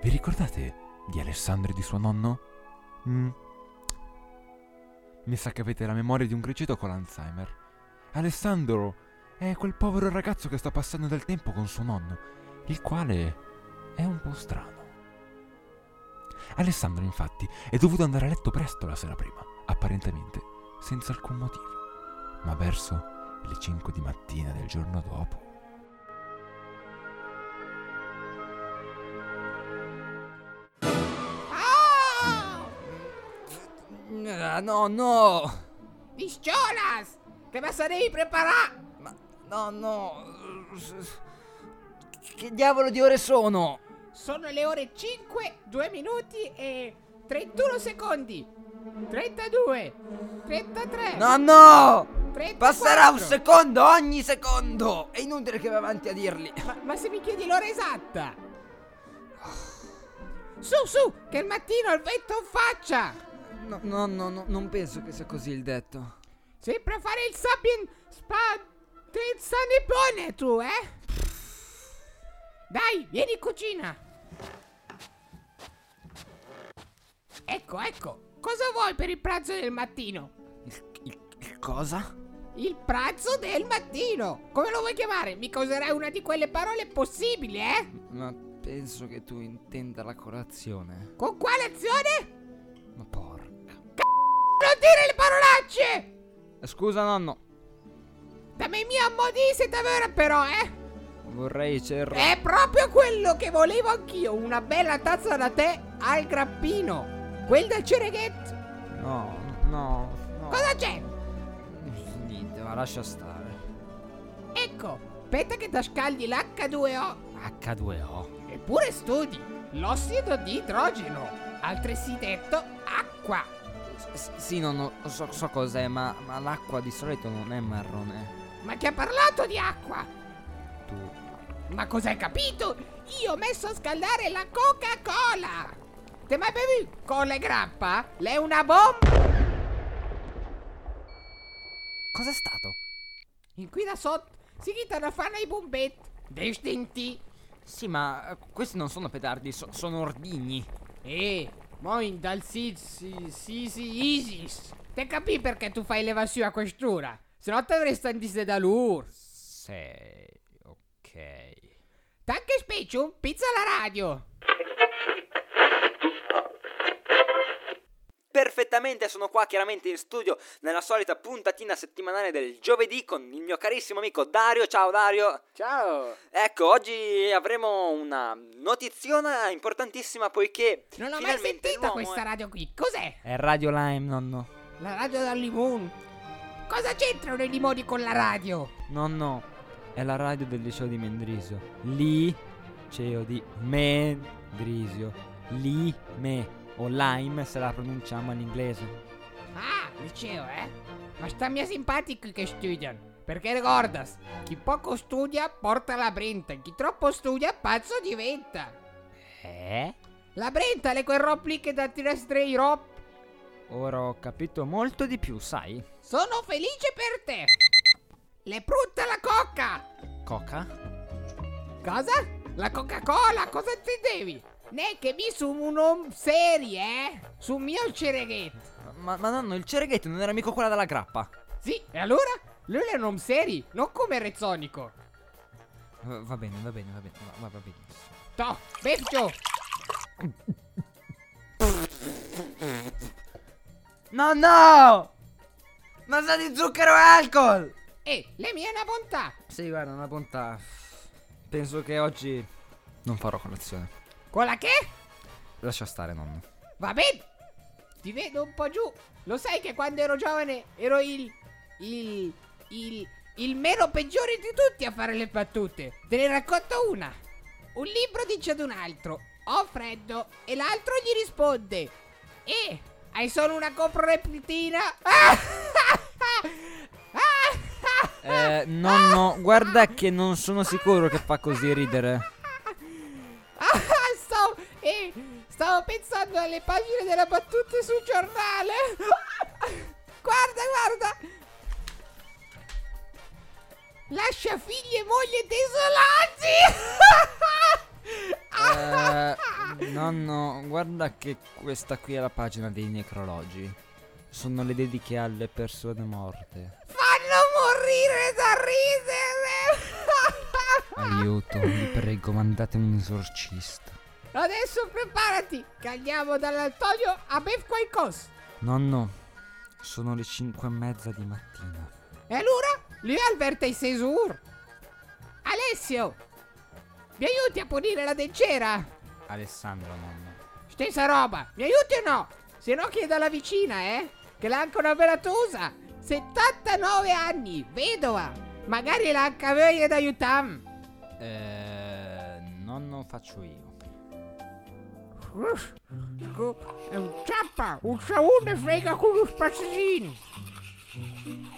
Vi ricordate di Alessandro e di suo nonno? Mm. Mi sa che avete la memoria di un criceto con l'Alzheimer. Alessandro è quel povero ragazzo che sta passando del tempo con suo nonno, il quale è un po' strano. Alessandro, infatti, è dovuto andare a letto presto la sera prima, apparentemente senza alcun motivo. Ma verso le 5 di mattina del giorno dopo. Ah, no, no! Pisciolas! Che massa devi preparare? Ma no, no. Che diavolo di ore sono? Sono le ore 5, 2 minuti e 31 secondi. 32, 33. No, no! 34. Passerà un secondo ogni secondo! È inutile che vai avanti a dirli. Ma, ma se mi chiedi l'ora esatta? Su, su, che il mattino il vento in faccia! No, no, no, no, non penso che sia così il detto. Sempre a fare il sapien spadenza nippone tu, eh? Dai, vieni in cucina. Ecco, ecco. Cosa vuoi per il pranzo del mattino? Il, il- il cosa? Il pranzo del mattino! Come lo vuoi chiamare? Mica userai una di quelle parole possibili, eh? Ma penso che tu intenda la colazione. Con quale azione? Ma porca. Dire le parolacce! Scusa, nonno. Dammi mia modiseta vera però, eh? Vorrei cer... È proprio quello che volevo anch'io, una bella tazza da tè al grappino. Quel del cereghetto. No, no, no. Cosa c'è? Niente, ma lascia stare. Ecco, aspetta che ti scaldi l'H2O. H2O. Eppure studi l'ossido di idrogeno, altresì detto acqua. S- sì, nonno, so, so cos'è, ma, ma l'acqua di solito non è marrone. Ma chi ha parlato di acqua? Tu. Ma cosa hai capito? Io ho messo a scaldare la Coca-Cola! Te mai bevi cola e grappa? Lei è una bomba! Cos'è stato? In qui da sotto si chitarra fanno i bombetti distinti. Sì, ma eh, questi non sono petardi, so- sono ordigni. Eh, mo in dal si si si si Isis. Te capì perché tu fai l'evasione a questura? Se no ti avresti andisse da l'URSS. Sei. Ok. Tanche specie, pizza alla radio. Perfettamente, sono qua chiaramente in studio nella solita puntatina settimanale del giovedì con il mio carissimo amico Dario. Ciao Dario. Ciao. Ecco, oggi avremo una notiziona importantissima poiché Non l'ho mai l'uomo questa è- radio qui. Cos'è? È Radio Lime, nonno. La radio dal limone. Cosa c'entrano i limoni con la radio? Nonno, è la radio del liceo di Mendrisio. Liceo di Mendrisio. Lime o Lime se la pronunciamo in inglese. Ah, liceo, eh? Ma sta mia simpatico che studiano. Perché ricordas, chi poco studia porta la brenta, chi troppo studia pazzo diventa. Eh? La brenta è quel rob lì che da tirare i rob. Ora ho capito molto di più, sai? Sono felice per te. Le prutta la coca. Coca? Cosa? La Coca-Cola, cosa intendevi? Ne che mi su un serie, eh? Su un mio cereghetto. Ma, ma nonno, il cereghetto non era mica quella della grappa. Sì, e allora? Lui è un home serie, non come Rezzonico. Va va bene, va bene, va bene, va, va- va benissimo. To, Beffio, No, no! Ma sa di zucchero e alcol! e le mie è una bontà. Sì, guarda, una bontà. Penso che oggi non farò colazione. Con la che? Lascia stare, nonno. Va bene. Ti vedo un po' giù. Lo sai che quando ero giovane ero il... il... il... il meno peggiore di tutti a fare le battute. Te ne racconto una. Un libro dice ad un altro. Ho freddo. E l'altro gli risponde. E... hai solo una coproreplitina? Eh, nonno, guarda che non sono sicuro che fa così ridere. Stavo pensando alle pagine delle battute sul giornale. guarda, guarda. Lascia figli e moglie desolati. Eh, guarda che questa qui è la pagina dei necrologi. Sono le dediche alle persone morte. Fanno morire da ridere! Aiuto, vi prego, mandate un esorcista. Adesso preparati, che andiamo dall'Antonio a bev qualcosa. Nonno, sono le 5 e mezza di mattina. E allora? Lui Albert e Sesur. Alessio, mi aiuti a pulire la dencera? Alessandro, nonno. Stessa roba, mi aiuti o no? Se no chiedo alla vicina, eh? Che l'ha anche una bella tosa. 79 anni, vedova. Magari l'ha anche voglia di aiutarmi. Eh, nonno faccio io. È un ciappa, un saune frega con lo spazzino.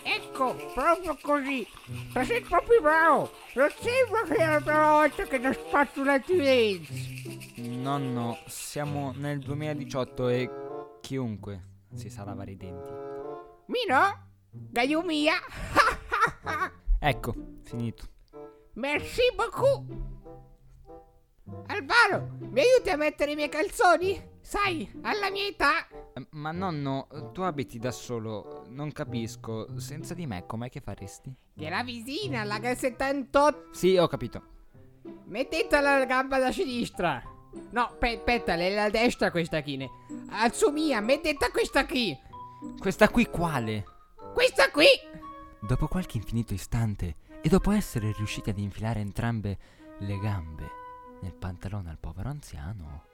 Ecco, proprio così. Ma sei proprio bravo. Non sembra che è la prima volta che da spazzolati Lenz. Nonno, siamo nel 2018 e chiunque si sa lavare i denti. Mi no? Gaio mia. Ecco, finito. Merci beaucoup. Alvaro, mi aiuti a mettere i miei calzoni? Sai, alla mia età. Eh, Ma nonno, tu abiti da solo, non capisco. Senza di me com'è che faresti? Che la vicina, la che 78. Sì, ho capito. Mettete la gamba da sinistra. No, pe- aspetta, è la destra questa qui. ne. Alzo mia, mettete questa qui. Questa qui quale? Questa qui. Dopo qualche infinito istante e dopo essere riusciti ad infilare entrambe le gambe nel pantalone al povero anziano.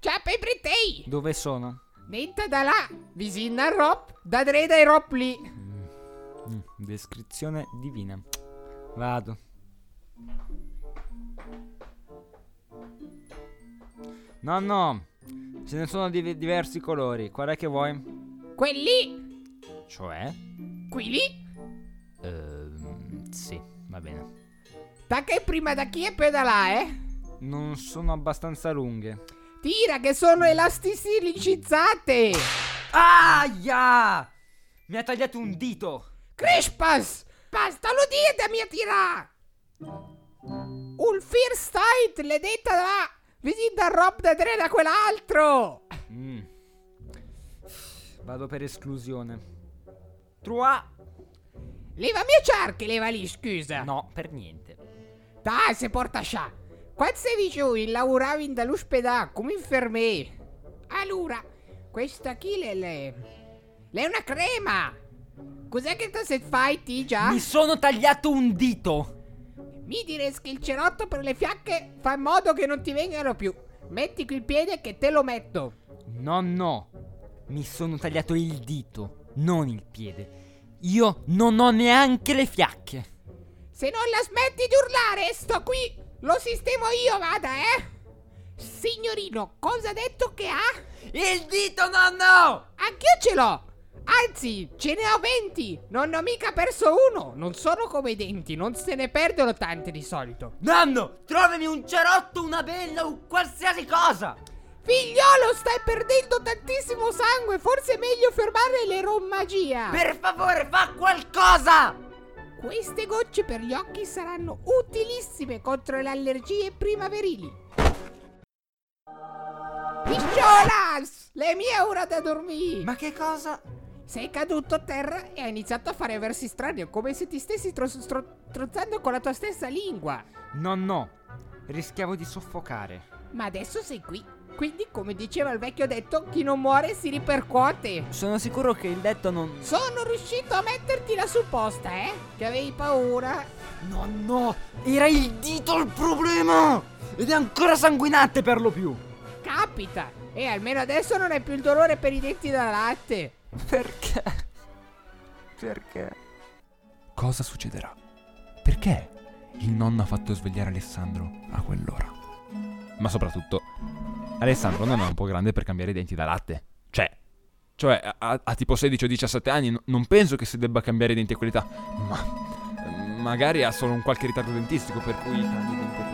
Ciao, Pebritei. Dove sono? Metta da là, vicino al Rop, da dre dai Rop lì. Mm, descrizione divina. Vado. No, no. Ce ne sono di- diversi colori. Qual è che vuoi? Quelli, Cioè? qui lì. Ehm, sì, va bene. Tacca prima da chi e poi da là, eh. Non sono abbastanza lunghe. Tira che sono elasticicizzate. Aia! Mi ha tagliato un dito. Crispas, basta lo dire mia tira. Un first sight, le detta. Vicino al Rob da dre da quell'altro. Mm. Vado per esclusione. Trois. Leva mia ciarche, leva lì, scusa. No, per niente. Dai, se porta scià. Quando sei giù, lavoravi dall'ospedale come infermiere. Allora, questa qui le, le... Lei è una crema. Cos'è che te se fai, ti già? Mi sono tagliato un dito. Mi diresti che il cerotto per le fiacche fa in modo che non ti vengano più. Metti qui il piede che te lo metto. No, no. Mi sono tagliato il dito, non il piede. Io non ho neanche le fiacche. Se non la smetti di urlare, sto qui. Lo sistemo io, vada, eh? Signorino, cosa ha detto che ha? Il dito, nonno! Anch'io ce l'ho! Anzi, ce ne ho 20! Non ho mica perso uno! Non sono come i denti, non se ne perdono tante di solito. Nonno, trovami un cerotto, una bella o qualsiasi cosa! Figliolo, stai perdendo tantissimo sangue! Forse è meglio fermare l'eromagia! Per favore, fa qualcosa! Queste gocce per gli occhi saranno utilissime contro le allergie primaverili. Picciolas! Le mie ora da dormire! Ma che cosa? Sei caduto a terra e hai iniziato a fare versi strani, come se ti stessi tro- stro- strozzando con la tua stessa lingua. No, no. Rischiavo di soffocare. Ma adesso sei qui. Quindi, come diceva il vecchio detto, chi non muore si ripercuote. Sono sicuro che il detto non... Sono riuscito a metterti la supposta, eh? Che avevi paura. No, no! Era il dito il problema! Ed è ancora sanguinante per lo più! Capita! E almeno adesso non hai più il dolore per i denti da latte. Perché? Perché? Cosa succederà? Perché il nonno ha fatto svegliare Alessandro a quell'ora? Ma soprattutto, Alessandro non è un po' grande per cambiare i denti da latte. Cioè, cioè a, a tipo 16 o 17 anni n- non penso che si debba cambiare i denti a quell'età. Ma magari ha solo un qualche ritardo dentistico per cui taglia i denti